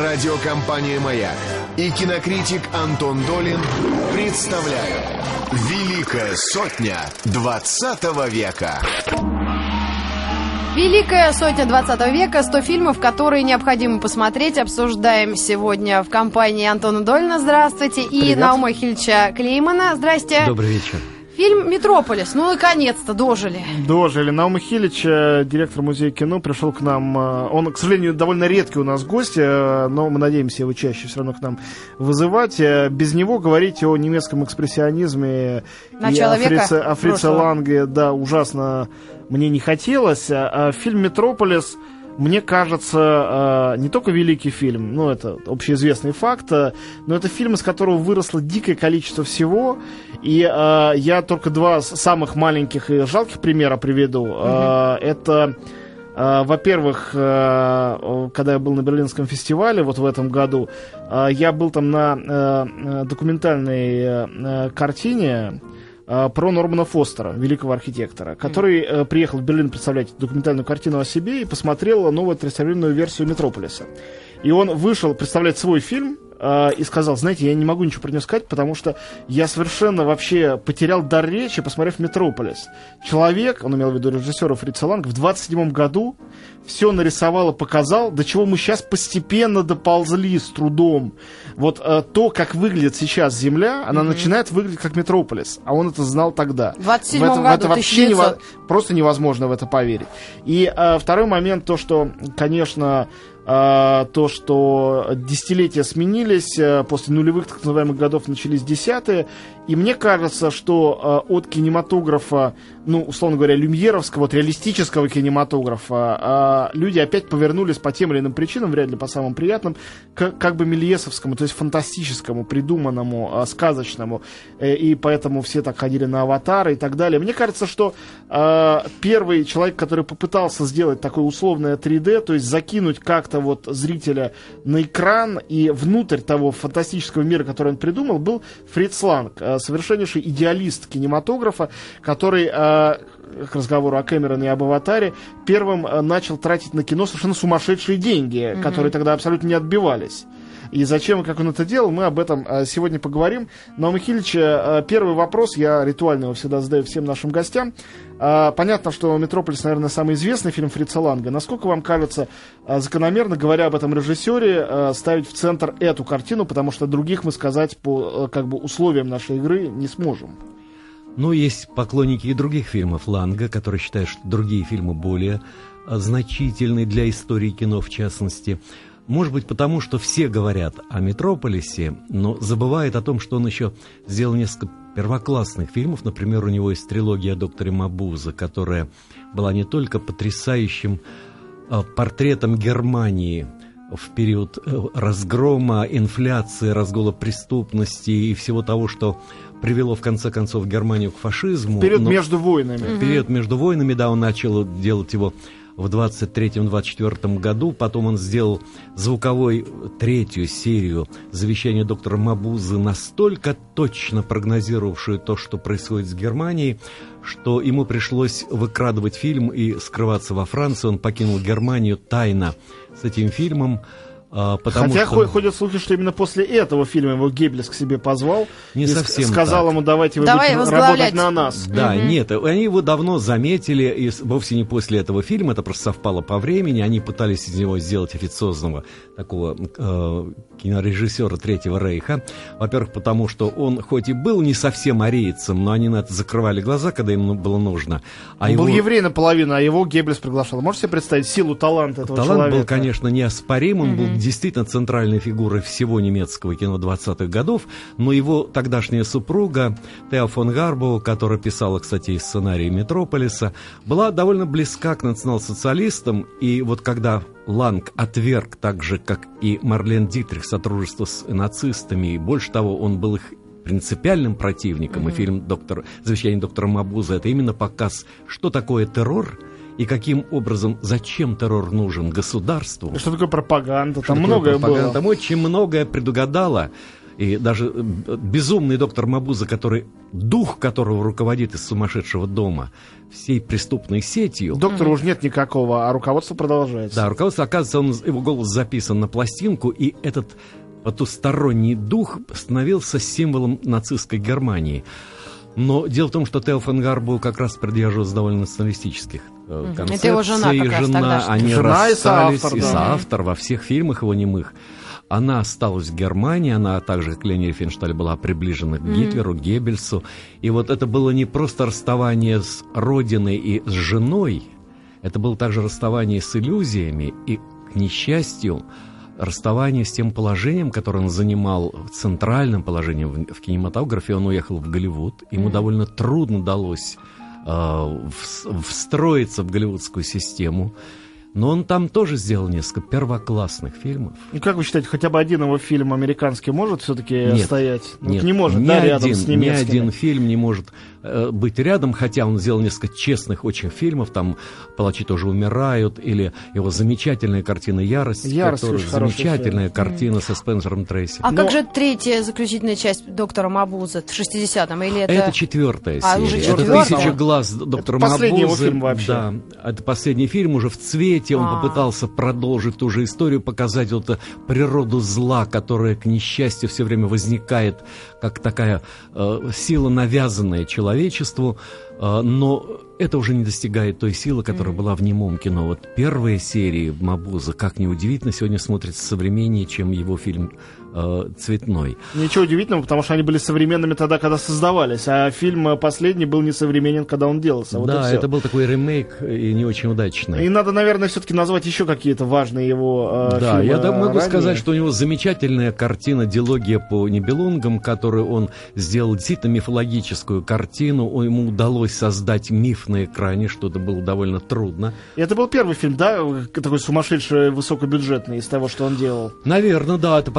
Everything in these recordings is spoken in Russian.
Радиокомпания «Маяк» и кинокритик Антон Долин представляют «Великая сотня 20 века». Великая сотня 20 века, 100 фильмов, которые необходимо посмотреть, обсуждаем сегодня в компании Антона Дольна, здравствуйте, и Привет. Наума Хильча Клеймана, здрасте. Добрый вечер. Фильм «Метрополис», ну, наконец-то, дожили. Дожили. Наум Хилич, э, директор музея кино, пришел к нам. э, Он, к сожалению, довольно редкий у нас гость, э, но мы надеемся его чаще все равно к нам вызывать. Без него говорить о немецком экспрессионизме Начало и о Фрице, о Фрице. Ланге, да, ужасно мне не хотелось. А фильм «Метрополис» мне кажется, э, не только великий фильм, ну, это общеизвестный факт, э, но это фильм, из которого выросло дикое количество всего, и э, я только два самых маленьких и жалких примера приведу. Э, Это, во-первых, когда я был на Берлинском фестивале вот в этом году, я был там на документальной картине, про Нормана Фостера, великого архитектора, который э, приехал в Берлин представлять документальную картину о себе и посмотрел новую отреставрированную версию Метрополиса. И он вышел представлять свой фильм э, и сказал, знаете, я не могу ничего про него сказать, потому что я совершенно вообще потерял дар речи, посмотрев Метрополис. Человек, он имел в виду режиссера Фрица Ланга, в 27 году все нарисовал и показал, до чего мы сейчас постепенно доползли с трудом. Вот э, то, как выглядит сейчас Земля, она начинает выглядеть как Метрополис, а он это знал тогда. В 27 В это, в году, это вообще 1900. нево- просто невозможно в это поверить. И э, второй момент, то, что, конечно, то, что десятилетия сменились, э, после нулевых так называемых годов начались десятые, и мне кажется, что э, от кинематографа, ну, условно говоря, люмьеровского, вот реалистического кинематографа, э, люди опять повернулись по тем или иным причинам, вряд ли по самым приятным, к как бы мельесовскому, то есть фантастическому, придуманному, э, сказочному, Э, и поэтому все так ходили на аватары и так далее. Мне кажется, что э, первый человек, который попытался сделать такое условное 3D, то есть закинуть как-то вот зрителя на экран и внутрь того фантастического мира, который он придумал, был Фриц Ланг, э, совершеннейший идеалист кинематографа, который э, к разговору о Кэмероне и об «Аватаре», первым э, начал тратить на кино совершенно сумасшедшие деньги, которые тогда абсолютно не отбивались. И зачем и как он это делал, мы об этом э, сегодня поговорим. Но, Михайлович, э, первый вопрос, я ритуально его всегда задаю всем нашим гостям. Э, понятно, что «Метрополис», наверное, самый известный фильм Фрица Ланга. Насколько вам кажется э, закономерно, говоря об этом режиссере, э, ставить в центр эту картину, потому что других мы сказать по э, как бы условиям нашей игры не сможем. Ну, есть поклонники и других фильмов Ланга, которые считают, что другие фильмы более значительны для истории кино, в частности. Может быть, потому что все говорят о Метрополисе, но забывают о том, что он еще сделал несколько первоклассных фильмов. Например, у него есть трилогия о докторе Мабуза, которая была не только потрясающим а, портретом Германии в период э, разгрома, инфляции, разгула преступности и всего того, что привело в конце концов Германию к фашизму. Вперед Но- между войнами. в период между войнами, да, он начал делать его в 23-24 году, потом он сделал звуковой третью серию «Завещание доктора Мабузы», настолько точно прогнозировавшую то, что происходит с Германией, что ему пришлось выкрадывать фильм и скрываться во Франции. Он покинул Германию тайно с этим фильмом, потому Хотя что... хо- ходят слухи, что именно после этого фильма его Геббельс к себе позвал Не и совсем сказал так. ему, давайте вы Давай будете работать на нас. Да, нет, они его давно заметили, и вовсе не после этого фильма, это просто совпало по времени, они пытались из него сделать официозного такого э, кинорежиссера Третьего Рейха. Во-первых, потому что он хоть и был не совсем арийцем, но они на это закрывали глаза, когда им было нужно. А Он был его- еврей наполовину, а его Геббельс приглашал. Можете себе представить силу таланта этого Талант человека? был, конечно, неоспорим, он был действительно центральной фигурой всего немецкого кино 20-х годов, но его тогдашняя супруга Тео фон Гарбоу, которая писала, кстати, и сценарий «Метрополиса», была довольно близка к национал-социалистам, и вот когда Ланг отверг, так же, как и Марлен Дитрих, сотрудничество с нацистами, и больше того, он был их принципиальным противником, и фильм «Доктор», «Завещание доктора Мабуза» — это именно показ, что такое террор, и каким образом, зачем террор нужен государству. Что такое пропаганда? Что Там такое многое пропаганда. было. Там очень многое предугадала И даже э, безумный доктор Мабуза, который, дух которого руководит из сумасшедшего дома, всей преступной сетью. Доктора уж нет никакого, а руководство продолжается. Да, руководство, оказывается, он, его голос записан на пластинку, и этот потусторонний дух становился символом нацистской Германии. Но дело в том, что Тео был как раз придерживался довольно националистических э, концепций. Это его жена как раз жена, тогдашняя. они Жена и расстались, соавтор, и да. соавтор во всех фильмах его немых. Она осталась в Германии, она также, как Лени Рифеншталь, была приближена к Гитлеру, Геббельсу. И вот это было не просто расставание с родиной и с женой, это было также расставание с иллюзиями и, к несчастью, расставание с тем положением, которое он занимал, центральным положением в, в кинематографе. Он уехал в Голливуд. Ему довольно трудно далось э, вс- встроиться в голливудскую систему. Но он там тоже сделал несколько первоклассных фильмов. Ну, как вы считаете, хотя бы один его фильм американский может все-таки Нет. стоять? Ну, Нет, не может, ни да, рядом один, с Ни немецкими. один фильм не может э, быть рядом, хотя он сделал несколько честных очень фильмов, там «Палачи тоже умирают», или его замечательная картина «Ярость», «Ярость» которая замечательная картина со Спенсером Трейси. А Но- как же третья заключительная часть доктора Мабуза в 60-м? Или это... Это, четвертая А, серия. уже это четвертая? «Тысяча глаз» доктора Это последний его Мабузы. фильм вообще. Да, это последний фильм уже в цвете. Он А. попытался продолжить ту же историю, показать вот эту природу зла, которая, к несчастью, все время возникает как такая э, сила, навязанная человечеству. Э, но это уже не достигает той силы, которая была в немом кино. Вот первые серии Мабуза, как ни удивительно, сегодня смотрятся современнее, чем его фильм э, «Цветной». Ничего удивительного, потому что они были современными тогда, когда создавались, а фильм последний был не современен, когда он делался. Вот да, это был такой ремейк и не очень удачный. И надо, наверное, все-таки назвать еще какие-то важные его э, Да, фильмы я да- могу ранее. сказать, что у него замечательная картина «Дилогия по Нибелунгам», которую он сделал действительно мифологическую картину. Ему удалось создать миф на экране, что это было довольно трудно. И это был первый фильм, да, такой сумасшедший, высокобюджетный из того, что он делал. Наверное, да, это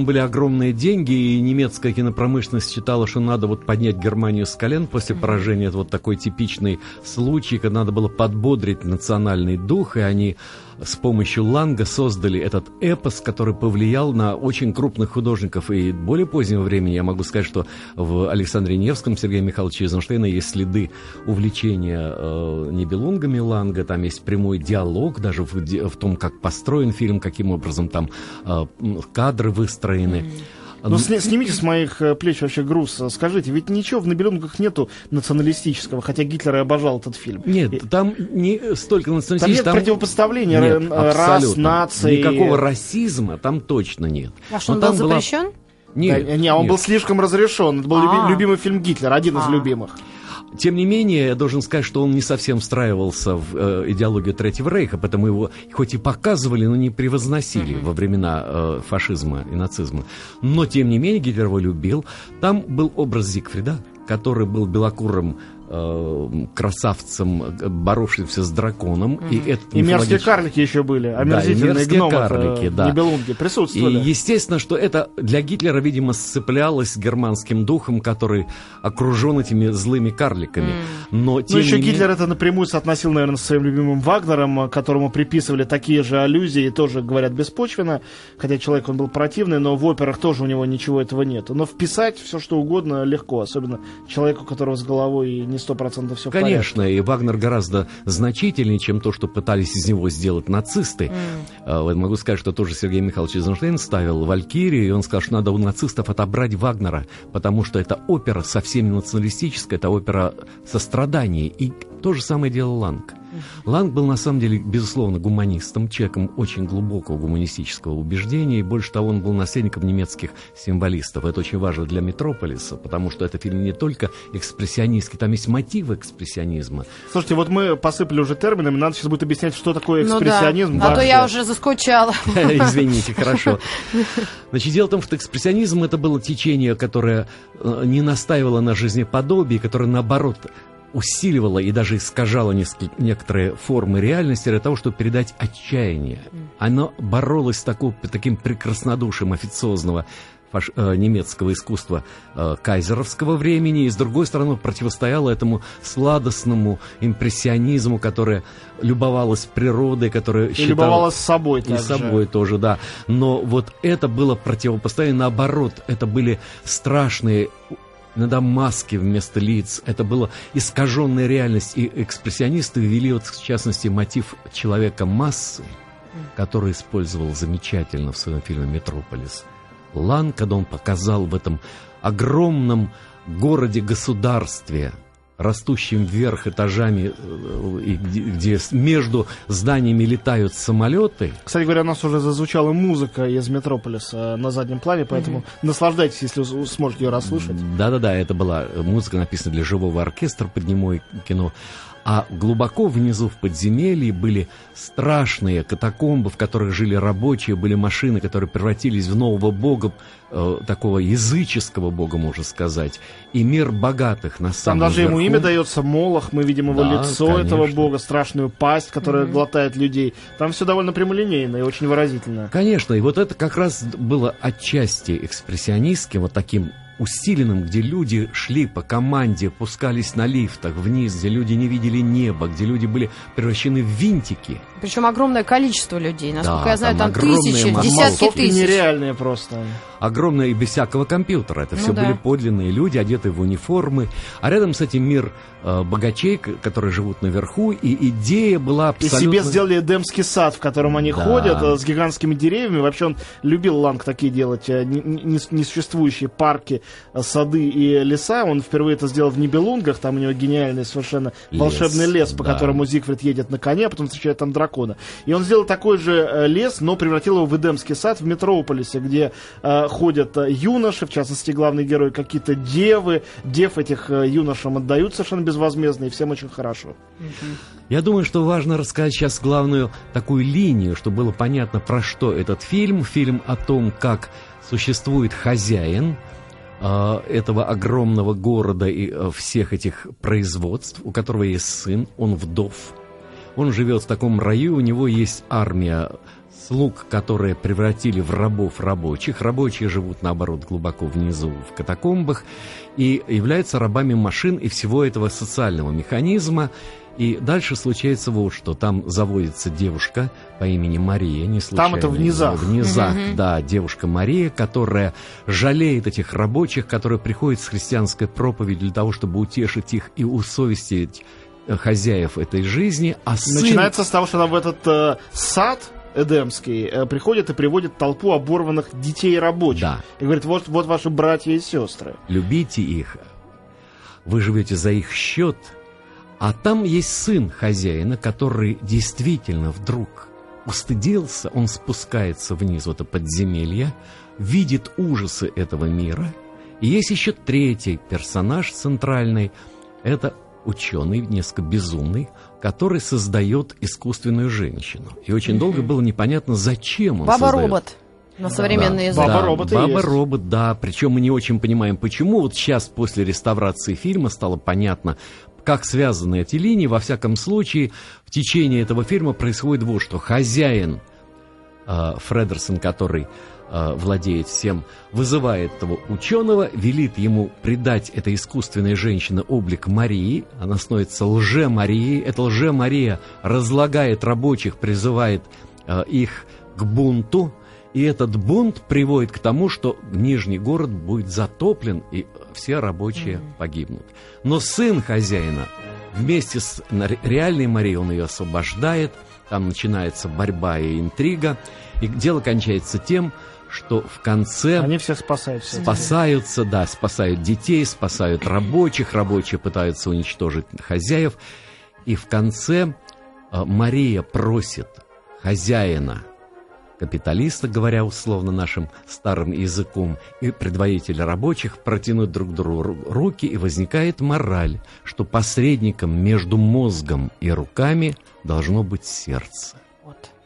потрачены были огромные деньги, и немецкая кинопромышленность считала, что надо вот поднять Германию с колен после поражения. Это вот такой типичный случай, когда надо было подбодрить национальный дух, и они с помощью Ланга создали этот эпос, который повлиял на очень крупных художников. И более позднего времени я могу сказать, что в Александре Невском Сергея Михайловича Эйзенштейна есть следы увлечения э, Нибелунгами Ланга, там есть прямой диалог даже в, в том, как построен фильм, каким образом там э, кадры выстроены. Ну, сни- снимите с моих э, плеч вообще груз. Скажите, ведь ничего в «Набелунгах» нету националистического, хотя Гитлер и обожал этот фильм. И- Нет, там не столько Там националистических, нет противопоставления Нет, э, рас, абсолютно. наций. Никакого расизма там точно нет. А что, Но он был там была- запрещен? Нет, Да, не, он нет. был слишком разрешен. Это был люби- А. любимый фильм Гитлера, один из А. любимых. Тем не менее, я должен сказать, что он не совсем встраивался в э, идеологию Третьего Рейха, потому его хоть и показывали, но не превозносили во времена э, фашизма и нацизма. Но, тем не менее, Гитлер его любил. Там был образ Зигфрида, который был белокурым красавцем, э, боровшимся с драконом. И, этот И мерзкие карлики еще были. Омерзительные мерзкие гномы. карлики, да. Нибелунги И присутствовали. естественно, что это для Гитлера, видимо, сцеплялось германским духом, который окружен этими злыми карликами. Но, тем Ну, еще не менее- Гитлер это напрямую соотносил, наверное, со своим любимым Вагнером, которому приписывали такие же аллюзии, тоже, говорят, беспочвенно, хотя человек он был противный, но в операх тоже у него ничего этого нет. Но вписать все, что угодно легко, особенно человеку, у которого с головой не сто процентов все Конечно, и Вагнер гораздо значительнее, чем то, что пытались из него сделать нацисты. Вот могу сказать, что тоже Сергей Михайлович Эйзенштейн ставил «Валькирию», и он сказал, что надо у нацистов отобрать Вагнера, потому что это опера совсем не националистическая, это опера сострадания. И то же самое делал Ланг. Ланг был на самом деле, безусловно, гуманистом, человеком очень глубокого гуманистического убеждения, и больше того, он был наследником немецких символистов. Это очень важно для Метрополиса, потому что это фильм не только экспрессионистский, там есть мотивы экспрессионизма. Слушайте, вот мы посыпали уже терминами, надо сейчас будет объяснять, что такое Ну да. экспрессионизм. А то я уже заскучала. Извините, хорошо. Значит, дело в том, что экспрессионизм это было течение, которое э, не настаивало на жизнеподобии, которое наоборот усиливало и даже несколько- некоторые формы реальности для того, чтобы передать отчаяние. Оно боролось с таку- таким прекраснодушием официозного фаш... э, немецкого искусства э, кайзеровского времени, и с другой стороны противостояла этому сладостному импрессионизму, которое любовалось природой, которое И считало... любовалась собой И также. собой тоже, да. Но вот это было противопоставление наоборот. Это были страшные иногда маски вместо лиц. Это была искаженная реальность. И экспрессионисты ввели, вот, в частности, мотив человека массы, который использовал замечательно в своем фильме «Метрополис». Лан, когда он показал в этом огромном городе-государстве, растущим вверх этажами, э, где, между зданиями летают самолеты, Кстати говоря, у нас уже зазвучала музыка из Метрополиса на заднем плане, поэтому наслаждайтесь, если сможете ее расслышать. Да-да-да, это была э, музыка, написана для живого оркестра под немое кино. А глубоко внизу в подземелье были страшные катакомбы, в которых жили рабочие, были машины, которые превратились в нового бога, э, такого языческого бога, можно сказать, и мир богатых на Там самом даже ему верху. имя дается Молох, мы видим его Да, лицо конечно. этого бога, страшную пасть, которая глотает людей. Там все довольно прямолинейно и очень выразительно. Конечно, и вот это как раз было отчасти экспрессионистским, вот таким усиленным, где люди шли по команде, пускались на лифтах вниз, где люди не видели неба, где люди были превращены в винтики. Причем огромное количество людей. Насколько Да, я знаю, там там, тысячи, массовки. десятки Массовки тысяч. нереальные просто. Огромное и без всякого компьютера. Это Ну все да. были подлинные люди, одетые в униформы. А рядом с этим мир э, богачей, которые живут наверху. И идея была И абсолютно... себе сделали Эдемский сад, в котором они Да. ходят, э, с гигантскими деревьями. Вообще он любил Ланг такие делать, э, не- не- несуществующие парки, э, сады и леса. Он впервые это сделал в Нибелунгах, там у него гениальный совершенно Лес, волшебный лес, по да. которому Зигфрид едет на коне, а потом встречает там дракона. И он сделал такой же э, лес, но превратил его в Эдемский сад в Метрополисе, где э, ходят э, юноши, в частности, главный герой, какие-то девы. Дев этих э, юношам отдают совершенно безвозмездно, и всем очень хорошо. Я думаю, что важно рассказать сейчас главную такую линию, чтобы было понятно, про что этот фильм. Фильм о том, как существует хозяин этого огромного города и всех этих производств, у которого есть сын, он вдов. Он живет в таком раю, у него есть армия слуг, которые превратили в рабов рабочих. Рабочие живут, наоборот, глубоко внизу, в катакомбах, и являются рабами машин и всего этого социального механизма. И дальше случается вот что. Там заводится девушка по имени Мария, не случайно. это в низах. В низах, да, девушка Мария, которая жалеет этих рабочих, которые приходят с христианской проповедью для того, чтобы утешить их и усовестить хозяев этой жизни, а сын... Начинается с того, что она в этот э, сад Эдемский э, приходит и приводит толпу оборванных детей и рабочих. Да. И говорит, вот, вот ваши братья и сестры. любите их, вы живете за их счет, а там есть сын хозяина, который действительно вдруг устыдился, он спускается вниз в это подземелье, видит ужасы этого мира, и есть еще третий персонаж центральный, это ученый, несколько безумный, который создает искусственную женщину. И очень долго было непонятно, зачем он создает. Баба-робот на современный Да. язык. Баба-робот Да. Баба-робот, да. Причем мы не очень понимаем, почему. Вот сейчас, после реставрации фильма, стало понятно, как связаны эти линии. Во всяком случае, в течение этого фильма происходит вот что. Хозяин э, Фредерсон, который э, владеет всем, вызывает этого ученого, велит ему придать этой искусственной женщине облик Марии. Она становится лже-Марией. Эта лже-Мария разлагает рабочих, призывает э, их к бунту. И этот бунт приводит к тому, что Нижний город будет затоплен, и все рабочие погибнут. Но сын хозяина вместе с реальной Марией, он ее освобождает, там начинается борьба и интрига, и дело кончается тем, что в конце Они все. спасаются, да, спасают детей, спасают рабочих, рабочие пытаются уничтожить хозяев. И в конце э, Мария просит хозяина, капиталиста, говоря условно нашим старым языком, и предводителя рабочих протянуть друг другу ру- руки, и возникает мораль, что посредником между мозгом и руками должно быть сердце.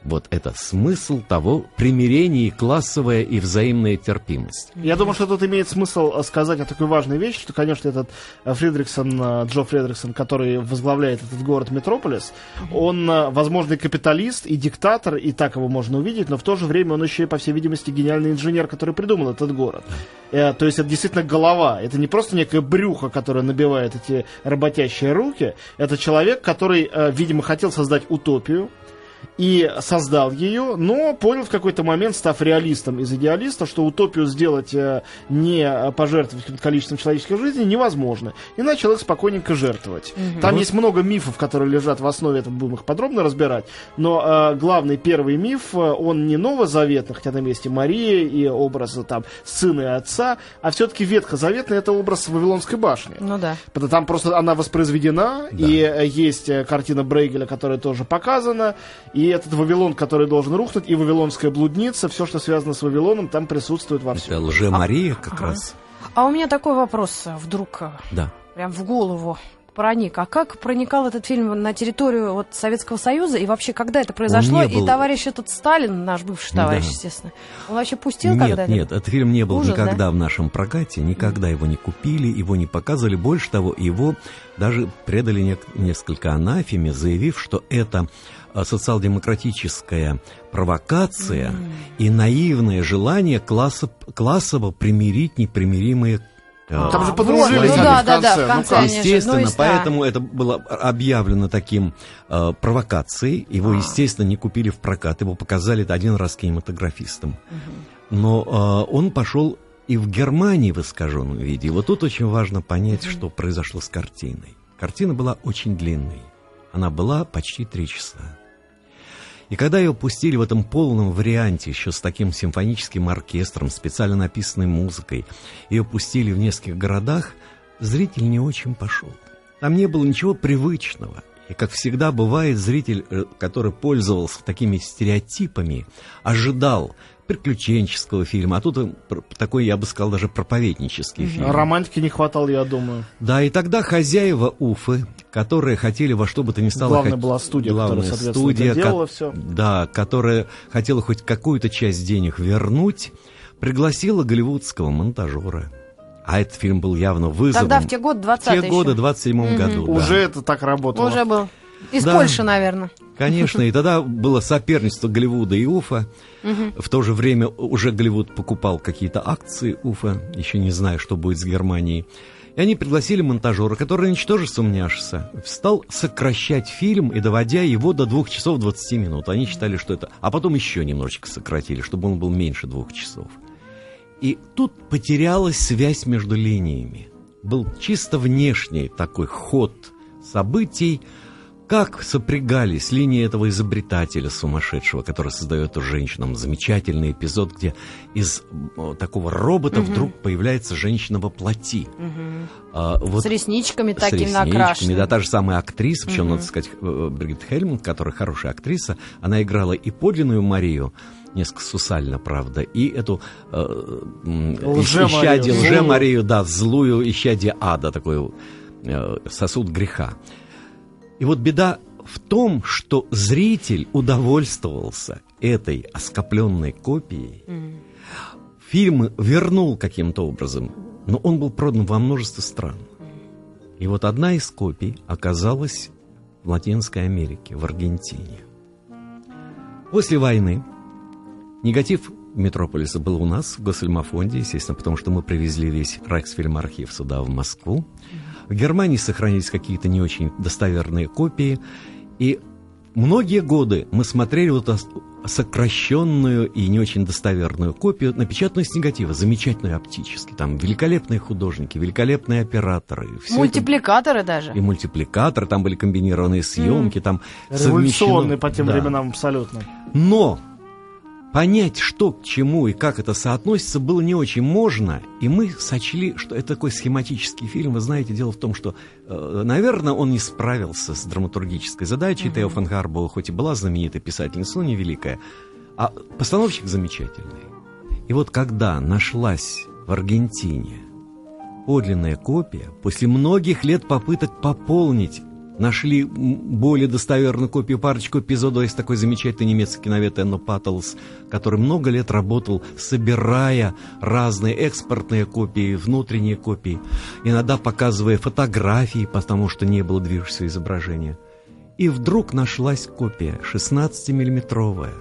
Вот. Это смысл того примирения, классовая и взаимная терпимость. Я думаю, что тут имеет смысл э, сказать о такой важной вещи, что, конечно, этот э, Фридриксон, э, Джо Фридриксон, который возглавляет этот город Метрополис, он, возможно, и капиталист, и диктатор, и так его можно увидеть, но в то же время он еще и, по всей видимости, гениальный инженер, который придумал этот город. То есть это действительно голова, это не просто некое брюхо, которое набивает эти работящие руки, это человек, который, видимо, хотел создать утопию, и создал ее, но понял в какой-то момент, став реалистом из идеалиста, что утопию сделать э, не пожертвовать количеством человеческих жизней невозможно. И начал их спокойненько жертвовать. Угу. Там есть много мифов, которые лежат в основе этого, будем их подробно разбирать. Но э, главный первый миф, э, он не новозаветный, хотя там есть и Мария, и образы там сына и отца, а все-таки ветхозаветный это образ Вавилонской башни. Ну да. Там просто она воспроизведена, да. и э, есть картина Брейгеля, которая тоже показана, и этот Вавилон, который должен рухнуть, и Вавилонская блудница, все, что связано с Вавилоном, там присутствует во всем. Это лже-Мария а, как ага. раз. А у меня такой вопрос э, вдруг э, да. прям в голову проник. А как проникал этот фильм на территорию вот, Советского Союза? И вообще, когда это произошло? Был... И товарищ этот Сталин, наш бывший товарищ, да. естественно, он вообще пустил нет, когда-либо? Нет, этот фильм не был Ужас, никогда да? в нашем прокате, никогда его не купили, его не показывали. Больше того, его даже предали не... несколько анафеме, заявив, что это социал-демократическая провокация mm. и наивное желание класса, классово примирить непримиримые а, там же подружились вот, ну, да, да, да, в конце. Ну, естественно, ну, поэтому да. это было объявлено таким э, провокацией. Его, а. естественно, не купили в прокат. Его показали один раз кинематографистам. Угу. Но э, он пошел и в Германии в искаженном виде. И вот тут очень важно понять, угу. что произошло с картиной. Картина была очень длинной. Она была почти три часа. И когда ее пустили в этом полном варианте, еще с таким симфоническим оркестром, специально написанной музыкой, ее пустили в нескольких городах, зритель не очень пошел. Там не было ничего привычного. И, как всегда бывает, зритель, э, который пользовался такими стереотипами, ожидал приключенческого фильма, а тут такой, я бы сказал, даже проповеднический фильм. Романтики не хватало, я думаю. Да, и тогда хозяева Уфы, которые хотели во что бы то ни стало... Главная хот... была студия, Главная которая, соответственно, студия, делала ко... все. Да, которая хотела хоть какую-то часть денег вернуть, пригласила голливудского монтажера. А этот фильм был явно вызовом. Тогда в те годы, 20 В те годы, в 27 угу. году. Уже да. это так работало. Уже был. Из да, Польши, наверное. Конечно, и тогда было соперничество Голливуда и Уфа. Угу. В то же время уже Голливуд покупал какие-то акции Уфа, еще не зная, что будет с Германией. И они пригласили монтажера, который, ничтоже сумняшься, стал сокращать фильм и доводя его до двух часов 20 минут. Они считали, что это... А потом еще немножечко сократили, чтобы он был меньше двух часов. И тут потерялась связь между линиями. Был чисто внешний такой ход событий, как сопрягались линии этого изобретателя сумасшедшего, который создает у женщинам замечательный эпизод, где из такого робота угу. вдруг появляется женщина во плоти. Угу. А, вот, с ресничками с такими накрашенными. Да, та же самая актриса, причем, угу. надо сказать, э, Бригит Хельман, которая хорошая актриса, она играла и подлинную Марию, несколько сусально, правда, и эту э, исчадие, лже-Марию, да, злую исчадие ада, такой э, сосуд греха. И вот беда в том, что зритель удовольствовался этой оскопленной копией. Mm. Фильм вернул каким-то образом, но он был продан во множество стран. И вот одна из копий оказалась в Латинской Америке, в Аргентине. После войны негатив Метрополиса был у нас в Госфильмофонде, естественно, потому что мы привезли весь Райхсфильм-архив сюда, в Москву. Mm. В Германии сохранились какие-то не очень достоверные копии. И многие годы мы смотрели вот сокращенную и не очень достоверную копию, напечатанную с негатива, замечательную оптически. Там великолепные художники, великолепные операторы. Мультипликаторы это... даже. И мультипликаторы, там были комбинированные съемки, mm. там Революционные совмещено... по тем да. временам абсолютно. Но понять, что к чему и как это соотносится, было не очень можно, и мы сочли, что это такой схематический фильм. Вы знаете, дело в том, что, э, наверное, он не справился с драматургической задачей. Mm-hmm. Тео фон Гарбоу хоть и была знаменитая писательница, но не великая, а постановщик замечательный. И вот когда нашлась в Аргентине подлинная копия, после многих лет попыток пополнить нашли более достоверную копию, парочку эпизодов. Есть такой замечательный немецкий киновед Энно Паттлс, который много лет работал, собирая разные экспортные копии, внутренние копии, иногда показывая фотографии, потому что не было движущегося изображения. И вдруг нашлась копия 16-миллиметровая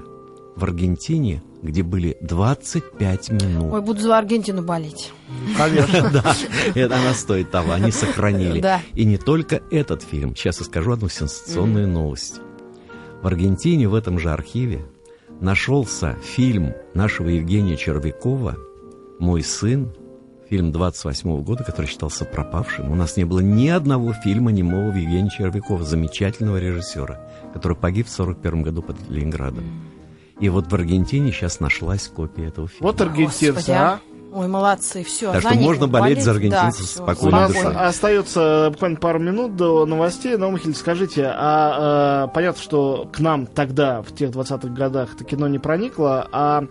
в Аргентине – где были 25 минут. Ой, буду за Аргентину болеть. Конечно. Да, это она стоит того, они сохранили. Да. И не только этот фильм. Сейчас я скажу одну сенсационную новость. В Аргентине в этом же архиве нашелся фильм нашего Евгения Червякова «Мой сын», фильм 28 года, который считался пропавшим. У нас не было ни одного фильма немого Евгения Червякова, замечательного режиссера, который погиб в 41 году под Ленинградом. И вот в Аргентине сейчас нашлась копия этого фильма. Вот аргентинцы, Господи, а? Ой, молодцы, все. Так что можно болеть за аргентинцев да, спокойно У нас дышать. остается буквально пару минут до новостей. Наумхиль, скажите, а э, понятно, что к нам тогда, в тех 20-х годах, это кино не проникло, а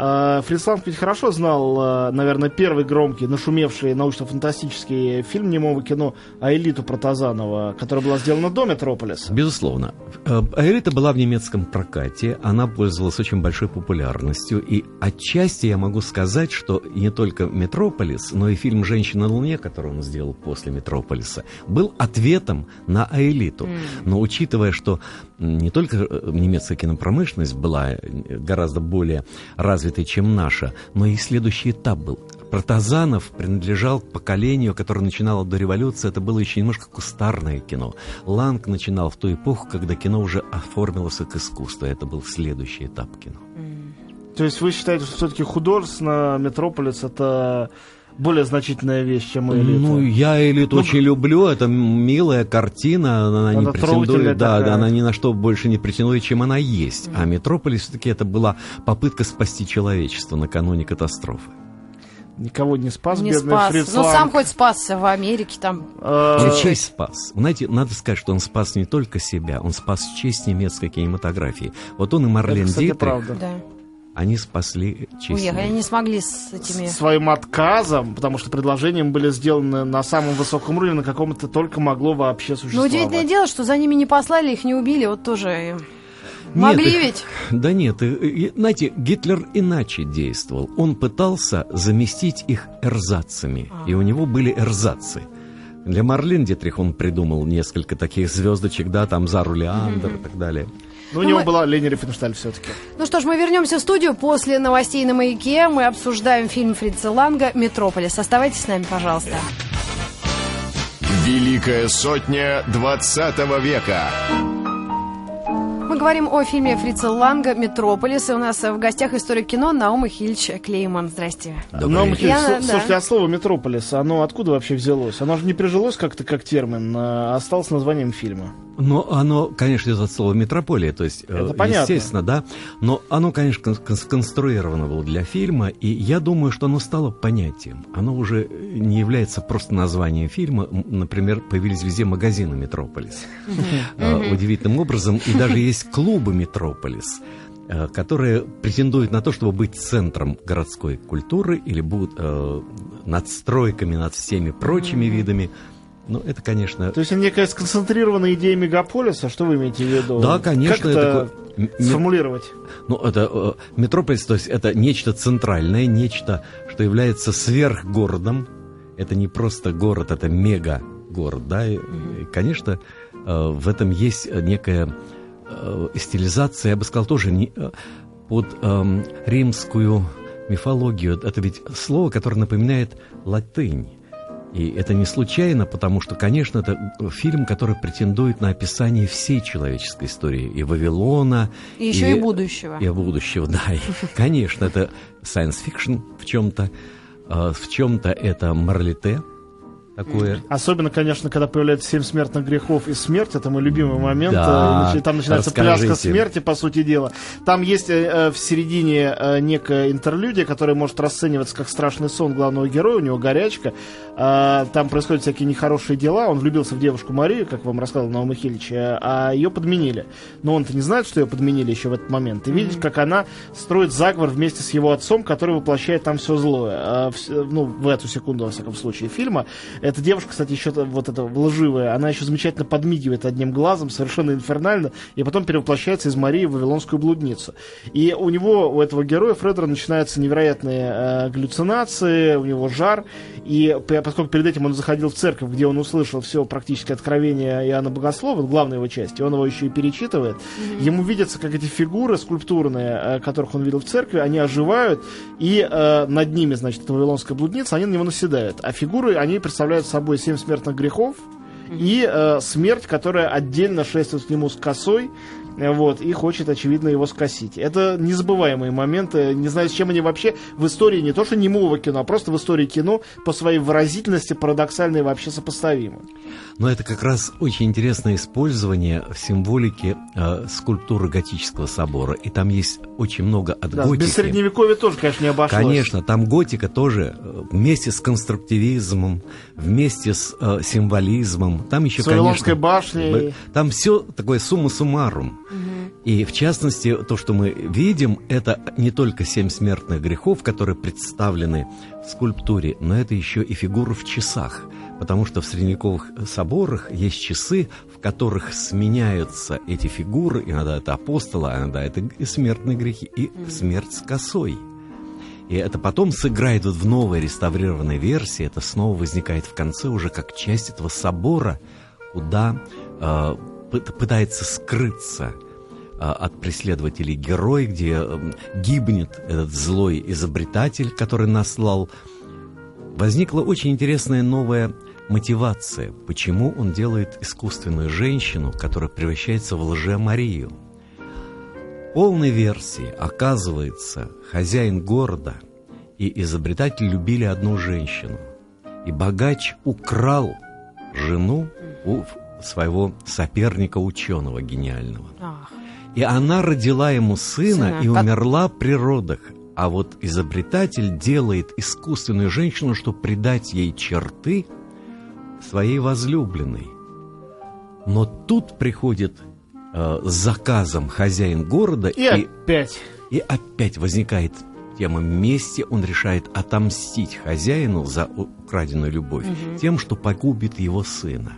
Фриц Ланг ведь хорошо знал, э, наверное, первый громкий, нашумевший научно-фантастический фильм немого кино «Аэлиту» Протазанова, которая была сделана до «Метрополиса». Безусловно. Э, Аэлита была в немецком прокате, она пользовалась очень большой популярностью, и отчасти я могу сказать, что не только «Метрополис», но и фильм «Женщина на Луне», который он сделал после «Метрополиса», был ответом на Аэлиту. Но учитывая, что не только э, немецкая кинопромышленность была э, гораздо более развитой, чем наша, но и следующий этап был. Протазанов принадлежал к поколению, которое начинало до революции. Это было еще немножко кустарное кино. Ланг начинал в ту эпоху, когда кино уже оформилось как искусство. Это был следующий этап кино. То есть вы считаете, что все-таки художественно «Метрополис» — это более значительная вещь, чем «Элита»? Ну, я элиту Ну, очень люблю. Это милая картина. Она, не Она претендует, да, такая. да, она ни на что больше не претендует, чем она есть. А Метрополис все-таки это была попытка спасти человечество накануне катастрофы. Никого не спас, Не бедный спас. Фриц Ну, сам хоть спасся в Америке там. Э, Он честь спас. Знаете, надо сказать, что он спас не только себя, он спас честь немецкой кинематографии. Вот он и это, Марлен кстати, Дитрих, правда. Да. Они спасли честь. Уехали, немецкой. они не смогли с этими... своим отказом, потому что предложения были сделаны на самом высоком уровне, на каком это только могло вообще Но существовать. Ну, удивительное дело, что за ними не послали, их не убили, вот тоже... Могли их- ведь? Да нет, и- и- знаете, Гитлер иначе действовал. Он пытался заместить их эрзацами, и у него были эрзацы. Для Марлен Дитрих он придумал несколько таких звездочек, да, там Зару Леандр и так далее. Но у него мы- была Лени Рифеншталь все-таки. Ну что ж, мы вернемся в студию после новостей на «Маяке». Мы обсуждаем фильм Фрица Ланга «Метрополис». Оставайтесь с нами, пожалуйста. Великая сотня 20 века. Говорим о фильме Фрица Ланга «Метрополис». И у нас в гостях историк кино Наум Ихильевич Клейман. Здрасте. Вечер. Михаил, Я- слу- да. слушайте, а слово «Метрополис», оно откуда вообще взялось? Оно же не прижилось как-то как термин, а осталось названием фильма. Но оно, конечно, идет от слова метрополия, то есть, э, Это понятно. естественно, да. Но оно, конечно, кон- кон- сконструировано было для фильма, и я думаю, что оно стало понятием. Оно уже не является просто названием фильма. Например, появились везде магазины «Метрополис». Э, Удивительным образом. И даже есть клубы «Метрополис», э, которые претендуют на то, чтобы быть центром городской культуры или будут э, надстройками над всеми прочими видами. Ну, это, конечно, То есть некая сконцентрированная идея мегаполиса, что вы имеете в виду? Да, конечно, Как это это сформулировать? Ну, это э, метрополис, то есть это нечто центральное, нечто, что является сверхгородом. Это не просто город, это мега-город, да. И, и, конечно, э, в этом есть некая э, стилизация, я бы сказал, тоже не, э, под эм, римскую мифологию. Это ведь слово, которое напоминает латынь. И это не случайно, потому что, конечно, это фильм, который претендует на описание всей человеческой истории. И Вавилона, И еще и, будущего. и будущего, да. И, конечно, это science fiction в чем-то. а, В чем-то это марлите такое. Особенно, конечно, когда появляется семь смертных грехов и смерть, это мой любимый момент. Да, Э, Там начинается расскажите. пляска смерти, по сути дела. Там есть э, э, в середине э, некая интерлюдия, которая может расцениваться как страшный сон главного героя, у него горячка. А, Там происходят всякие нехорошие дела. Он влюбился в девушку Марию, как вам рассказал Наум Ильич, э, а ее подменили. Но он-то не знает, что ее подменили еще в этот момент. И видите, как она строит заговор вместе с его отцом, который воплощает там все злое. А в ну, в эту секунду, во всяком случае, фильма. Эта девушка, кстати, еще вот эта лживая, она еще замечательно подмигивает одним глазом, совершенно инфернально, и потом перевоплощается из Марии в Вавилонскую блудницу. И у него, у этого героя Фредера начинаются невероятные э, галлюцинации, у него жар, и поскольку перед этим он заходил в церковь, где он услышал все практически откровение Иоанна Богослова, главной его части, он его еще и перечитывает, mm-hmm. ему видится, как эти фигуры скульптурные, э, которых он видел в церкви, они оживают, и э, над ними, значит, эта вавилонская блудница, они на него наседают. А фигуры, они представляют собой семь смертных грехов, и э, смерть, которая отдельно шествует к нему с косой, вот, и хочет, очевидно, его скосить. Это незабываемые моменты. Не знаю, с чем они вообще в истории не то что немого кино, а просто в истории кино по своей выразительности парадоксальной вообще сопоставимы. Но это как раз очень интересное использование в символике э, скульптуры готического собора. И там есть очень много от да, готики. Без средневековья тоже, конечно, не обошлось. Конечно, там готика тоже э, вместе с конструктивизмом, вместе с э, символизмом. Там еще, с конечно... башней. Там все такое сумма суммарум. И в частности, то, что мы видим, это не только семь смертных грехов, которые представлены в скульптуре, но это еще и фигуры в часах. Потому что в средневековых соборах есть часы, в которых сменяются эти фигуры, иногда это апостолы, а иногда это и смертные грехи, и смерть с косой. И это потом сыграет вот в новой реставрированной версии, это снова возникает в конце уже как часть этого собора, куда э, пытается скрыться от преследователей герой, где гибнет этот злой изобретатель, который наслал. Возникла очень интересная новая мотивация, почему он делает искусственную женщину, которая превращается в лже-Марию. Полной версии, оказывается, хозяин города и изобретатель любили одну женщину. И богач украл жену у своего соперника-ученого гениального. Ах. И она родила ему сына, сына. и умерла при родах. А вот изобретатель делает искусственную женщину, чтобы придать ей черты своей возлюбленной. Но тут приходит э, с заказом хозяин города и, и опять и опять возникает тема мести. Он решает отомстить хозяину за украденную любовь угу. тем, что погубит его сына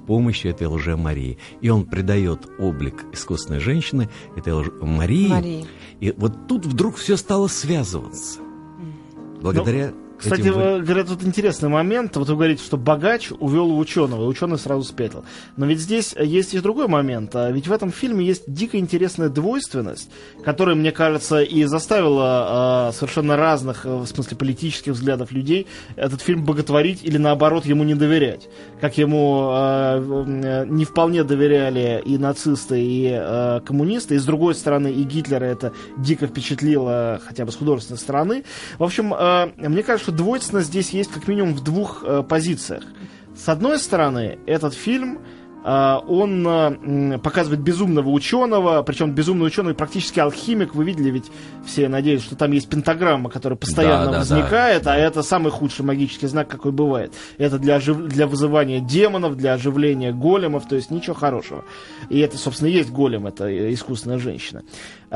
помощью этой лже-Марии. И он придает облик искусственной женщины, этой лже-Марии. Марии. И вот тут вдруг все стало связываться. Благодаря кстати. Э, говорят, тут интересный момент. Вот вы говорите, что богач увел ученого, и ученый сразу спятил. Но ведь здесь есть и другой момент. А ведь в этом фильме есть дико интересная двойственность, которая, мне кажется, и заставила э, совершенно разных, э, в смысле политических взглядов людей, этот фильм боготворить или наоборот ему не доверять. Как ему э, не вполне доверяли и нацисты, и коммунисты, и с другой стороны, и Гитлера это дико впечатлило хотя бы с художественной стороны. В общем, мне кажется, что двойственность здесь есть как минимум в двух э, позициях. С одной стороны, этот фильм а, он а, показывает безумного ученого, причем безумный ученый практически алхимик. Вы видели ведь все, я надеюсь, что там есть пентаграмма, которая постоянно да, да, возникает, да. а это самый худший магический знак, какой бывает. Это для, ожив... для вызывания демонов, для оживления големов, то есть ничего хорошего. И это, собственно, есть голем, это искусственная женщина.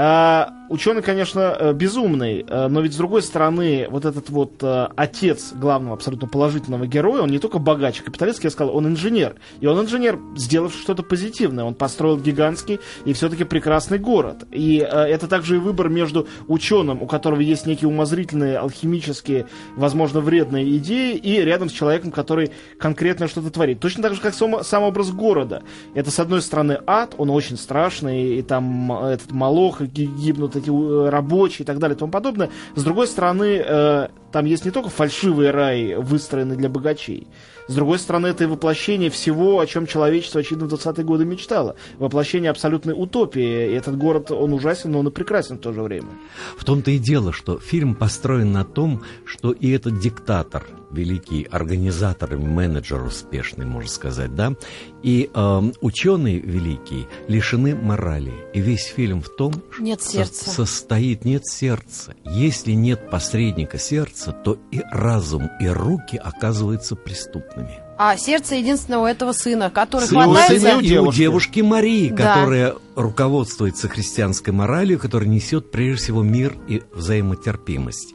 А, ученый, конечно, э, безумный, э, но ведь с другой стороны, вот этот вот э, отец главного абсолютно положительного героя, он не только богач, капиталист, я сказал, он инженер. И он инженер, сделавший что-то позитивное. Он построил гигантский и все-таки прекрасный город. И это также и выбор между ученым, у которого есть некие умозрительные, алхимические, возможно, вредные идеи, и рядом с человеком, который конкретно что-то творит. Точно так же, как сам, сам образ города. Это, с одной стороны, ад, он очень страшный, и там этот молох, гибнут эти э, рабочие и так далее и тому подобное. С другой стороны, э, там есть не только фальшивый рай, выстроенный для богачей. С другой стороны, это и воплощение всего, о чем человечество, очевидно, в 20-е годы мечтало. Воплощение абсолютной утопии. И этот город, он ужасен, но он и прекрасен в то же время. В том-то и дело, что фильм построен на том, что и этот диктатор, великий организатор и менеджер успешный, можно сказать, да, и э, ученый великий лишены морали. И весь фильм в том, нет сердца. Со состоит нет сердца. Если нет посредника сердца, то и разум, и руки оказываются преступными. А сердце единственного этого сына, который Сын, хватается... Сына и у девушки Марии, да. которая руководствуется христианской моралью, которая несет прежде всего мир и взаимотерпимость.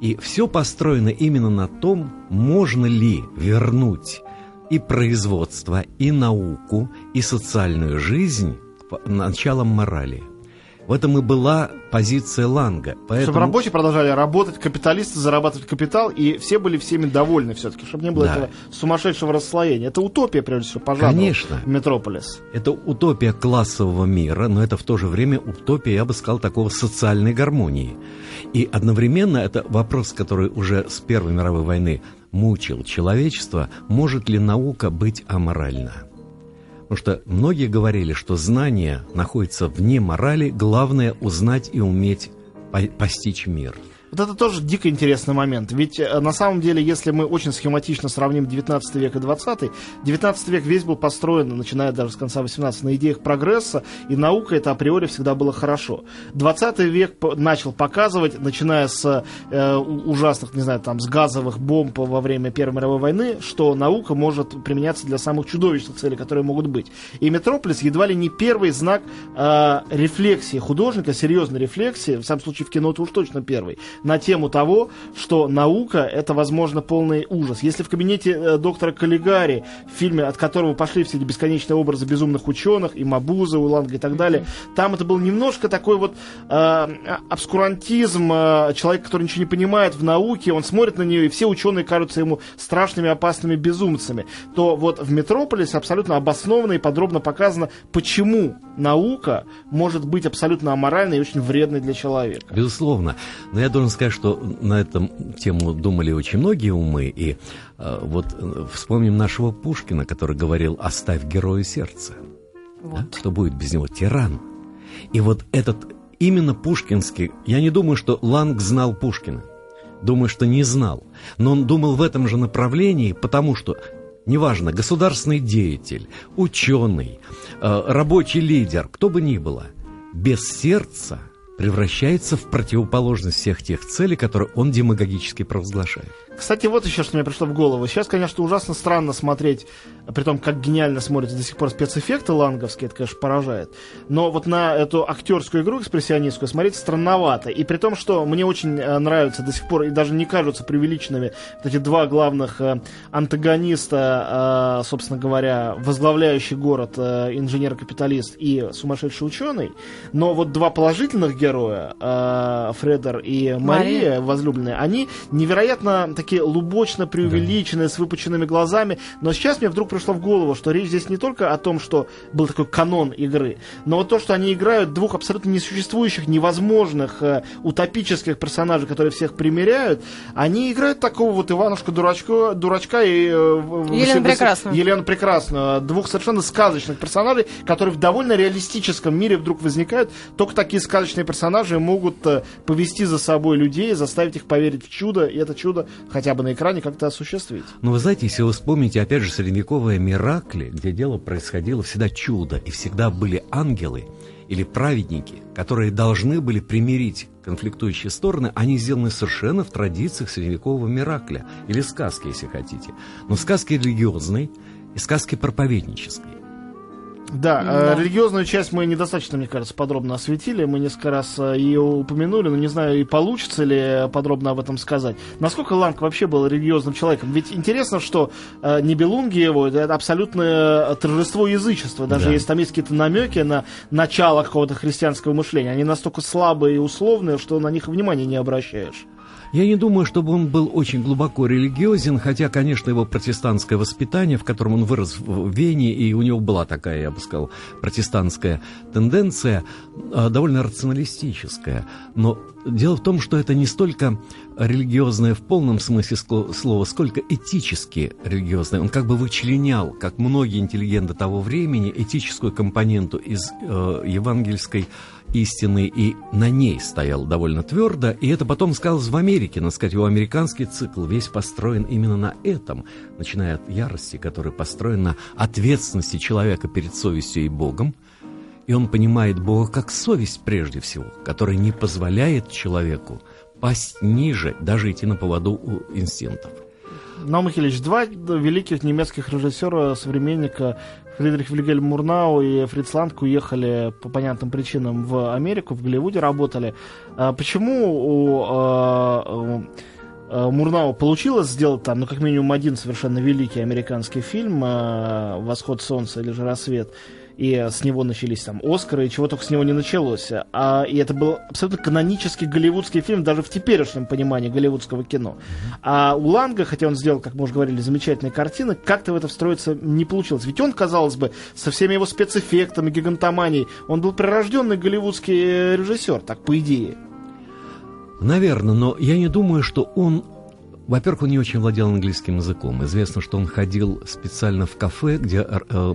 И все построено именно на том, можно ли вернуть и производство, и науку, и социальную жизнь началом морали – в этом и была позиция Ланга. Поэтому... Чтобы рабочие продолжали работать, капиталисты зарабатывать капитал, и все были всеми довольны все-таки, чтобы не было да. этого сумасшедшего расслоения. Это утопия, прежде всего, пожалуйста. Конечно. Метрополис. Это утопия классового мира, но это в то же время утопия, я бы сказал, такого социальной гармонии. И одновременно это вопрос, который уже с Первой мировой войны мучил человечество, может ли наука быть аморальна? Потому что многие говорили, что знание находится вне морали, главное узнать и уметь постичь мир. Вот это тоже дико интересный момент. Ведь э, на самом деле, если мы очень схематично сравним 19 век и 20, 19 век весь был построен, начиная даже с конца 18 на идеях прогресса, и наука это априори всегда было хорошо. 20 век начал показывать, начиная с э, ужасных, не знаю, там, с газовых бомб во время Первой мировой войны, что наука может применяться для самых чудовищных целей, которые могут быть. И Метрополис едва ли не первый знак э, рефлексии художника, серьезной рефлексии, в самом случае в кино это уж точно первый, на тему того, что наука это, возможно, полный ужас. Если в кабинете э, доктора Каллигари, в фильме, от которого пошли все эти бесконечные образы безумных ученых, и Мабуза, Уланга и так далее, там это был немножко такой вот э, обскурантизм, э, человек, который ничего не понимает в науке, он смотрит на нее, и все ученые кажутся ему страшными, опасными безумцами, то вот в Метрополисе абсолютно обоснованно и подробно показано, почему наука может быть абсолютно аморальной и очень вредной для человека. Безусловно. Но я должен сказать, что на этом тему думали очень многие умы. И э, вот э, вспомним нашего Пушкина, который говорил «оставь герою сердце». Вот. Да? Что будет без него? Тиран. И вот этот именно пушкинский, я не думаю, что Ланг знал Пушкина. Думаю, что не знал. Но он думал в этом же направлении, потому что неважно, государственный деятель, ученый, э, рабочий лидер, кто бы ни было, без сердца – превращается в противоположность всех тех целей, которые он демагогически провозглашает. Кстати, вот еще что мне пришло в голову. Сейчас, конечно, ужасно странно смотреть, при том, как гениально смотрятся до сих пор спецэффекты ланговские, это, конечно, поражает. Но вот на эту актерскую игру экспрессионистскую смотреть странновато. И при том, что мне очень э, нравятся до сих пор, и даже не кажутся преувеличенными, вот эти два главных э, антагониста, э, собственно говоря, возглавляющий город инженер-капиталист и сумасшедший ученый. Но вот два положительных героя, Фредер и Мария, Мария, возлюбленные, они невероятно такие лубочно преувеличенные, да. с выпученными глазами. Но сейчас мне вдруг пришло в голову, что речь здесь не только о том, что был такой канон игры, но вот то, что они играют двух абсолютно несуществующих, невозможных, э, утопических персонажей, которые всех примеряют, они играют такого вот Иванушка дурачка, дурачка и... Э, Елену Прекрасную. Елену Прекрасную. Двух совершенно сказочных персонажей, которые в довольно реалистическом мире вдруг возникают. Только такие сказочные персонажи могут э, повести за собой людей, заставить их поверить в чудо, и это чудо хотя бы на экране как-то осуществить. Ну, вы знаете, если вы вспомните, опять же, средневековые Миракли, где дело происходило всегда чудо, и всегда были ангелы или праведники, которые должны были примирить конфликтующие стороны, они сделаны совершенно в традициях средневекового Миракля, или сказки, если хотите. Но сказки религиозной и сказки проповеднической. Да, да. Э, религиозную часть мы недостаточно, мне кажется, подробно осветили. Мы несколько раз э, ее упомянули, но не знаю, и получится ли подробно об этом сказать. Насколько Ланг вообще был религиозным человеком? Ведь интересно, что э, Нибелунги его это абсолютное торжество язычества. Даже да. если там есть какие-то намеки на начало какого-то христианского мышления, они настолько слабые и условные, что на них внимания не обращаешь. Я не думаю, чтобы он был очень глубоко религиозен, хотя, конечно, его протестантское воспитание, в котором он вырос в Вене, и у него была такая, я бы сказал, протестантская тенденция, а, довольно рационалистическая. Но дело в том, что это не столько религиозное в полном смысле слова, сколько этически религиозное. Он как бы вычленял, как многие интеллигенты того времени, этическую компоненту из э, евангельской истины, и на ней стоял довольно твердо, и это потом сказалось в Америке, надо сказать, его американский цикл весь построен именно на этом, начиная от ярости, который построен на ответственности человека перед совестью и Богом, и он понимает Бога как совесть прежде всего, которая не позволяет человеку пасть ниже, даже идти на поводу у инстинктов. Наум Михайлович, два великих немецких режиссера современника Фридрих Вильгельм Мурнау и Фриц Ланг уехали по понятным причинам в Америку, в Голливуде работали. А почему у, а, у Мурнау получилось сделать там, ну, как минимум один совершенно великий американский фильм «Восход солнца» или же «Рассвет», и с него начались там Оскары, и чего только с него не началось. А, и это был абсолютно канонический голливудский фильм, даже в теперешнем понимании голливудского кино. А у Ланга, хотя он сделал, как мы уже говорили, замечательные картины, как-то в это встроиться не получилось. Ведь он, казалось бы, со всеми его спецэффектами, гигантоманией, он был прирожденный голливудский режиссер, так по идее. Наверное, но я не думаю, что он во-первых, он не очень владел английским языком. Известно, что он ходил специально в кафе, где э,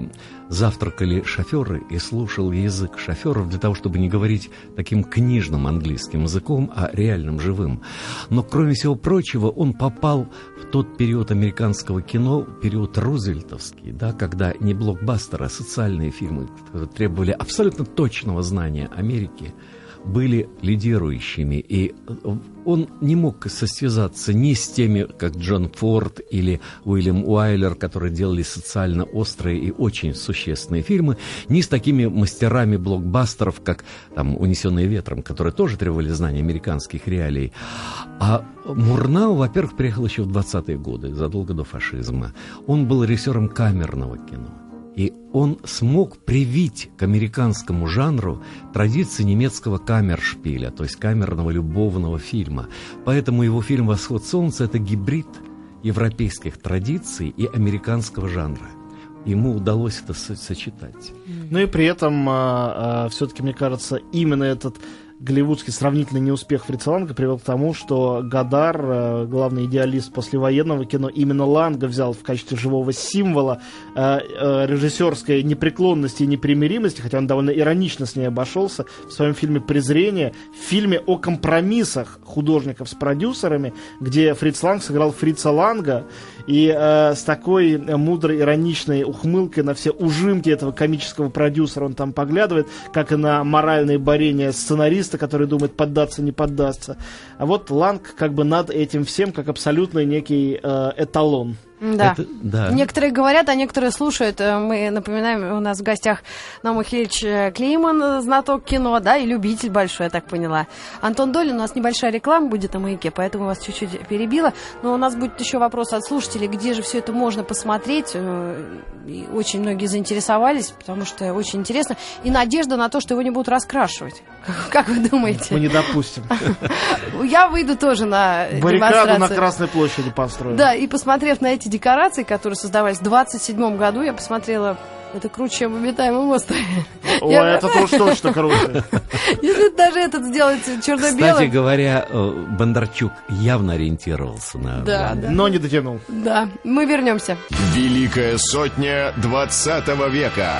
завтракали шоферы, и слушал язык шоферов для того, чтобы не говорить таким книжным английским языком, а реальным, живым. Но, кроме всего прочего, он попал в тот период американского кино, период рузвельтовский, да, когда не блокбастеры, а социальные фильмы требовали абсолютно точного знания Америки – были лидирующими, и он не мог состязаться ни с теми, как Джон Форд или Уильям Уайлер, которые делали социально острые и очень существенные фильмы, ни с такими мастерами блокбастеров, как там «Унесенные ветром», которые тоже требовали знания американских реалий. А Мурнау, во-первых, приехал еще в 20-е годы, задолго до фашизма. Он был режиссером камерного кино. И он смог привить к американскому жанру традиции немецкого камершпиля, то есть камерного любовного фильма. Поэтому его фильм «Восход солнца» — это гибрид европейских традиций и американского жанра. Ему удалось это сочетать. Ну и при этом, а, а, все-таки, мне кажется, именно этот голливудский сравнительный неуспех Фрица Ланга привел к тому, что Гадар, э, главный идеалист послевоенного кино, именно Ланга взял в качестве живого символа э, э, режиссерской непреклонности и непримиримости, хотя он довольно иронично с ней обошелся в своем фильме «Презрение», в фильме о компромиссах художников с продюсерами, где Фриц Ланг сыграл Фрица Ланга, и э, с такой мудрой, ироничной ухмылкой на все ужимки этого комического продюсера он там поглядывает, как и на моральные борения сценариста, который думает, поддаться, не поддаться. А вот Ланг как бы над этим всем, как абсолютный некий э, эталон. Да. Это, да. Некоторые говорят, а некоторые слушают. Э, мы напоминаем, у нас в гостях Наум Ильич э, Клейман, знаток кино, да, и любитель большой, я так поняла. Антон Долин, у нас небольшая реклама будет на маяке, поэтому вас чуть-чуть перебила. Но у нас будет еще вопрос от слушателей, где же все это можно посмотреть. Э, и очень многие заинтересовались, потому что очень интересно. И надежда на то, что его не будут раскрашивать. Как вы думаете? Мы не допустим. Я выйду тоже на Баррикаду на Красной площади построю. Да, и посмотрев на эти декорации, которые создавались в 27 году, я посмотрела это круче, чем в обитаемом острове. Ой, я... это уж точно круче. Если даже этот сделать черно-белым... Кстати говоря, э, Бондарчук явно ориентировался на... Да, да. Но не дотянул. Да, мы вернемся. Великая сотня 20 века.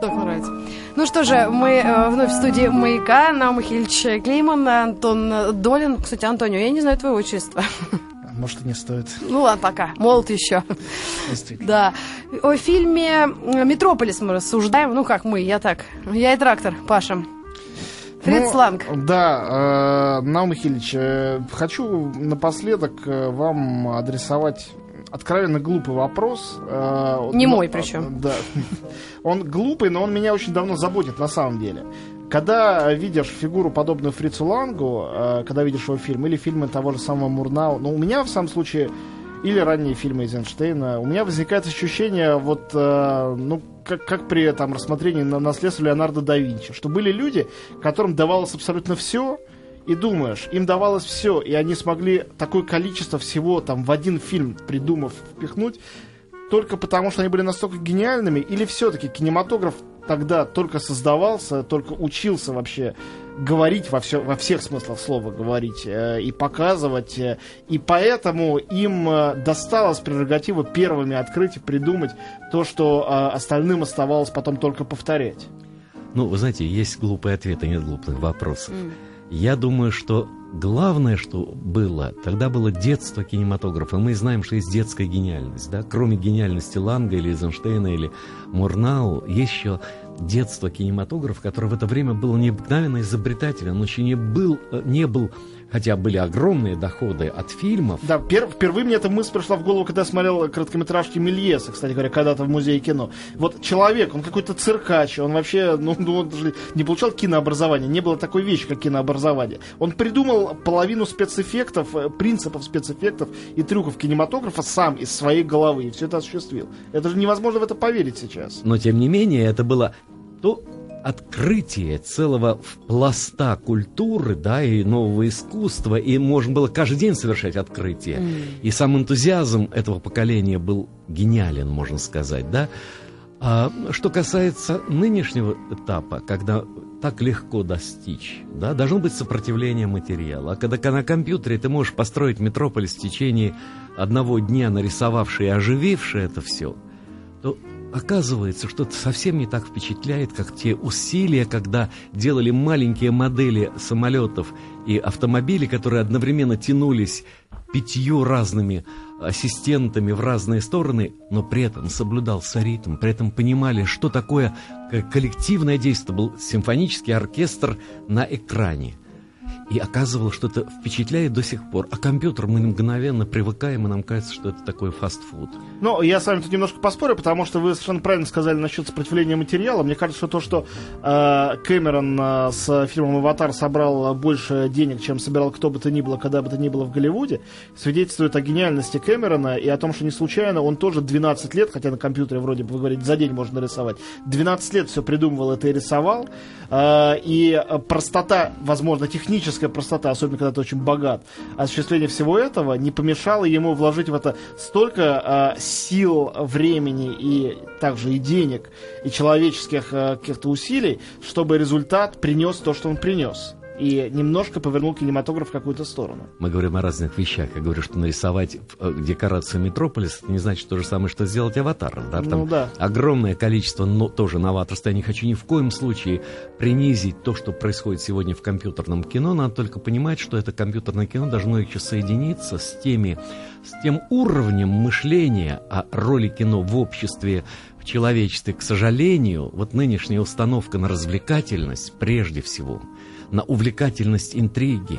Так нравится. Ну что же, мы э, вновь в студии «Маяка». Нам Хильч Клейман, Антон Долин. Кстати, Антонио, я не знаю твоего отчества. Может, и не стоит. Ну ладно, пока. Молод еще. Да. О фильме «Метрополис» мы рассуждаем. Ну как мы, я так. Я и трактор, Паша. Фриц ну, Ланг. Да, э, Наум Михайлович, э, хочу напоследок э, вам адресовать откровенно глупый вопрос. Э, Не но, мой причем. Да. Он глупый, но он меня очень давно заботит на самом деле. Когда видишь фигуру, подобную Фрицу Лангу, э, когда видишь его фильм, или фильмы того же самого Мурнау, ну, у меня, в самом случае, или ранние фильмы Эйзенштейна, у меня возникает ощущение, вот, э, ну, как, как при там, рассмотрении на наследства Леонардо да Винчи, что были люди, которым давалось абсолютно все, и думаешь, им давалось все, и они смогли такое количество всего там в один фильм придумав впихнуть, только потому что они были настолько гениальными, или все-таки кинематограф тогда только создавался, только учился вообще говорить во, все, во всех смыслах слова говорить э, и показывать. Э, и поэтому им э, досталось прерогатива первыми открыть и придумать то, что э, остальным оставалось потом только повторять. Ну, вы знаете, есть глупые ответы, нет глупых вопросов. Mm. Я думаю, что главное, что было, тогда было детство кинематографа. Мы знаем, что есть детская гениальность. Да? Кроме гениальности Ланга или Эйзенштейна или Мурнау, есть еще детство кинематографа, который в это время был необыкновенно изобретателен. Он еще не был, не был хотя были огромные доходы от фильмов. Да, пер, впервые мне эта мысль пришла в голову, когда я смотрел короткометражки Мельеса, кстати говоря, когда-то в музее кино. Вот человек, он какой-то циркач, он вообще, ну, ну он даже не получал кинообразование, не было такой вещи, как кинообразование. Он придумал половину спецэффектов, э, принципов спецэффектов и трюков кинематографа сам из своей головы, и все это осуществил. Это же невозможно в это поверить сейчас. Но, тем не менее, это было то открытие целого пласта культуры, да, и нового искусства, и можно было каждый день совершать открытие. Mm. И сам энтузиазм этого поколения был гениален, можно сказать, да. А что касается нынешнего этапа, когда так легко достичь, да, должно быть сопротивление материала. А когда на компьютере ты можешь построить метрополис в течение одного дня, нарисовавший и ожививший это все, то Оказывается, что это совсем не так впечатляет, как те усилия, когда делали маленькие модели самолетов и автомобилей, которые одновременно тянулись пятью разными ассистентами в разные стороны, но при этом соблюдался ритм, при этом понимали, что такое коллективное действие. Был симфонический оркестр на экране. И оказывалось, что это впечатляет до сих пор. А компьютер мы мгновенно привыкаем, и нам кажется, что это такой фастфуд. Ну, я с вами тут немножко поспорю, потому что вы совершенно правильно сказали насчет сопротивления материала. Мне кажется, что то, что э, Кэмерон э, с фильмом «Аватар» собрал больше денег, чем собирал кто бы то ни было, когда бы то ни было в Голливуде, свидетельствует о гениальности Кэмерона и о том, что не случайно он тоже 12 лет, хотя на компьютере вроде бы, вы говорите, за день можно рисовать, 12 лет все придумывал это и рисовал. Э, и простота, возможно, техническая физическая простота, особенно когда ты очень богат, осуществление всего этого не помешало ему вложить в это столько э, сил, времени и также и денег, и человеческих э, каких-то усилий, чтобы результат принес то, что он принес и немножко повернул кинематограф в какую-то сторону. Мы говорим о разных вещах. Я говорю, что нарисовать э, декорацию Метрополис не значит то же самое, что сделать аватар. Да? Там ну, да. огромное количество но, тоже новаторства. Я не хочу ни в коем случае принизить то, что происходит сегодня в компьютерном кино. Надо только понимать, что это компьютерное кино должно еще соединиться с теми, с тем уровнем мышления о роли кино в обществе, в человечестве. К сожалению, вот нынешняя установка на развлекательность прежде всего – на увлекательность интриги,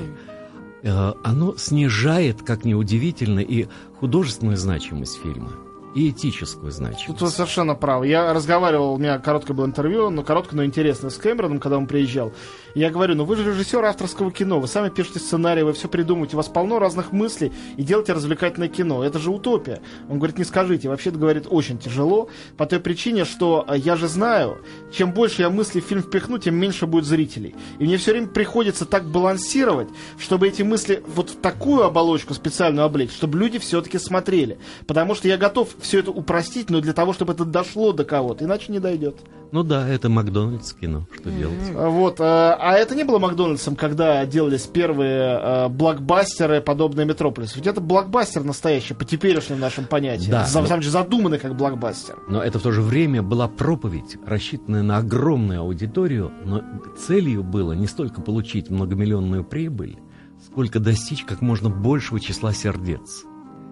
э, оно снижает, как ни удивительно, и художественную значимость фильма и этическую значимость. Тут вы совершенно правы. Я разговаривал, у меня короткое было интервью, но короткое, но интересное с Кэмероном, когда он приезжал. Я говорю, ну вы же режиссер авторского кино, вы сами пишете сценарий, вы все придумываете, у вас полно разных мыслей, и делаете развлекательное кино. Это же утопия. Он говорит, не скажите. Вообще-то, говорит, очень тяжело, по той причине, что э, я же знаю, чем больше я мысли в фильм впихну, тем меньше будет зрителей. И мне все время приходится так балансировать, чтобы эти мысли вот в такую оболочку специальную облечь, чтобы люди все-таки смотрели. Потому что я готов все это упростить, но для того, чтобы это дошло до кого-то, иначе не дойдет. Ну да, это Макдональдс кино, что mm-hmm. делать. А, вот, а, а это не было Макдональдсом, когда делались первые а, блокбастеры, подобные Метрополису. Ведь это блокбастер настоящий, по теперешним нашим понятиям. Да, За, но... Сам же задуманный как блокбастер. Но это в то же время была проповедь, рассчитанная на огромную аудиторию, но целью было не столько получить многомиллионную прибыль, сколько достичь как можно большего числа сердец.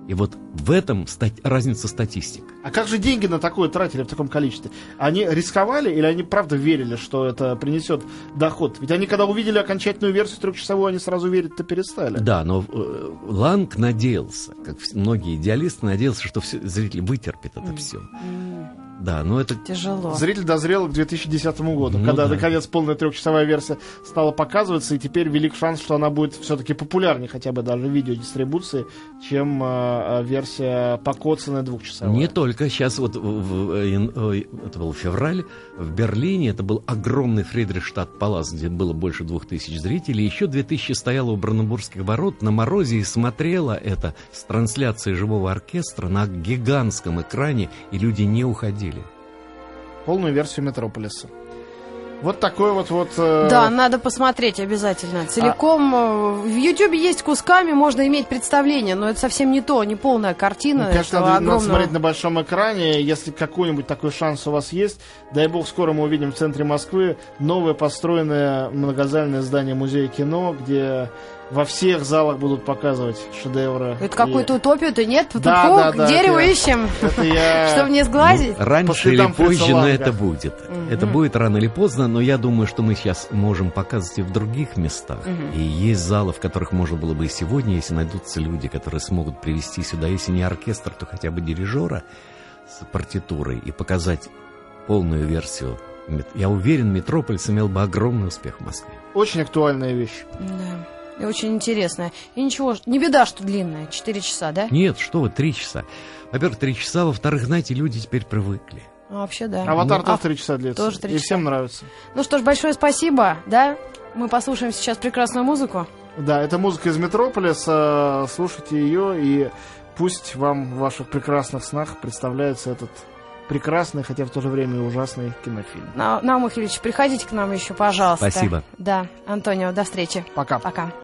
И вот в этом стать, разница статистик. А как же деньги на такое тратили в таком количестве? Они рисковали или они правда верили, что это принесет доход? Ведь они, когда увидели окончательную версию трехчасовую, они сразу верить-то перестали. Да, но э, Ланг надеялся, как многие идеалисты, надеялся, что все, зритель вытерпит это все. Да, но это... Тяжело. Зритель дозрел к 2010 году, ну, когда, да. наконец, полная трехчасовая версия стала показываться, и теперь велик шанс, что она будет все-таки популярнее, хотя бы даже в видеодистрибуции, чем э, версия покоцанная двухчасовая. Не только. Сейчас вот, в, в, э, это был февраль, в Берлине, это был огромный Фридрихштадт Палас, где было больше двух тысяч зрителей, еще две тысячи стояло у Браннебургских ворот на морозе и смотрела это с трансляцией живого оркестра на гигантском экране, и люди не уходили полную версию Метрополиса. Вот такой вот вот. Э... Да, надо посмотреть обязательно. Целиком а... в Ютубе есть кусками, можно иметь представление, но это совсем не то, не полная картина. Ну, конечно, надо, огромного... надо смотреть на большом экране. Если какой-нибудь такой шанс у вас есть, дай бог, скоро мы увидим в центре Москвы новое построенное многозальное здание музея кино, где во всех залах будут показывать шедевры. Это какую-то утопию-то нет? Да, Тупо, да, да, дерево это, ищем, это я... чтобы не сглазить. Ну, раньше или позже, но это будет. Это будет рано или поздно, но я думаю, что мы сейчас можем показывать и в других местах. И есть залы, в которых можно было бы и сегодня, если найдутся люди, которые смогут привести сюда, если не оркестр, то хотя бы дирижера с партитурой и показать полную версию. Я уверен, Метрополис имел бы огромный успех в Москве. Очень актуальная вещь. Да. И очень интересная. И ничего, не беда, что длинная. Четыре часа, да? Нет, что вы, три часа. Во-первых, три часа, во-вторых, знаете, люди теперь привыкли. Ну, Вообще, да. Аватар Ну, тоже а- три часа длится. тоже три И часа. всем нравится. Ну что ж, большое спасибо, да? Мы послушаем сейчас прекрасную музыку. Да, это музыка из Метрополиса. Слушайте ее, и пусть вам в ваших прекрасных снах представляется этот прекрасный, хотя в то же время и ужасный кинофильм. На- Наум Михайлович, приходите к нам еще, пожалуйста. Спасибо. Да, Антонио, до встречи. Пока. Пока.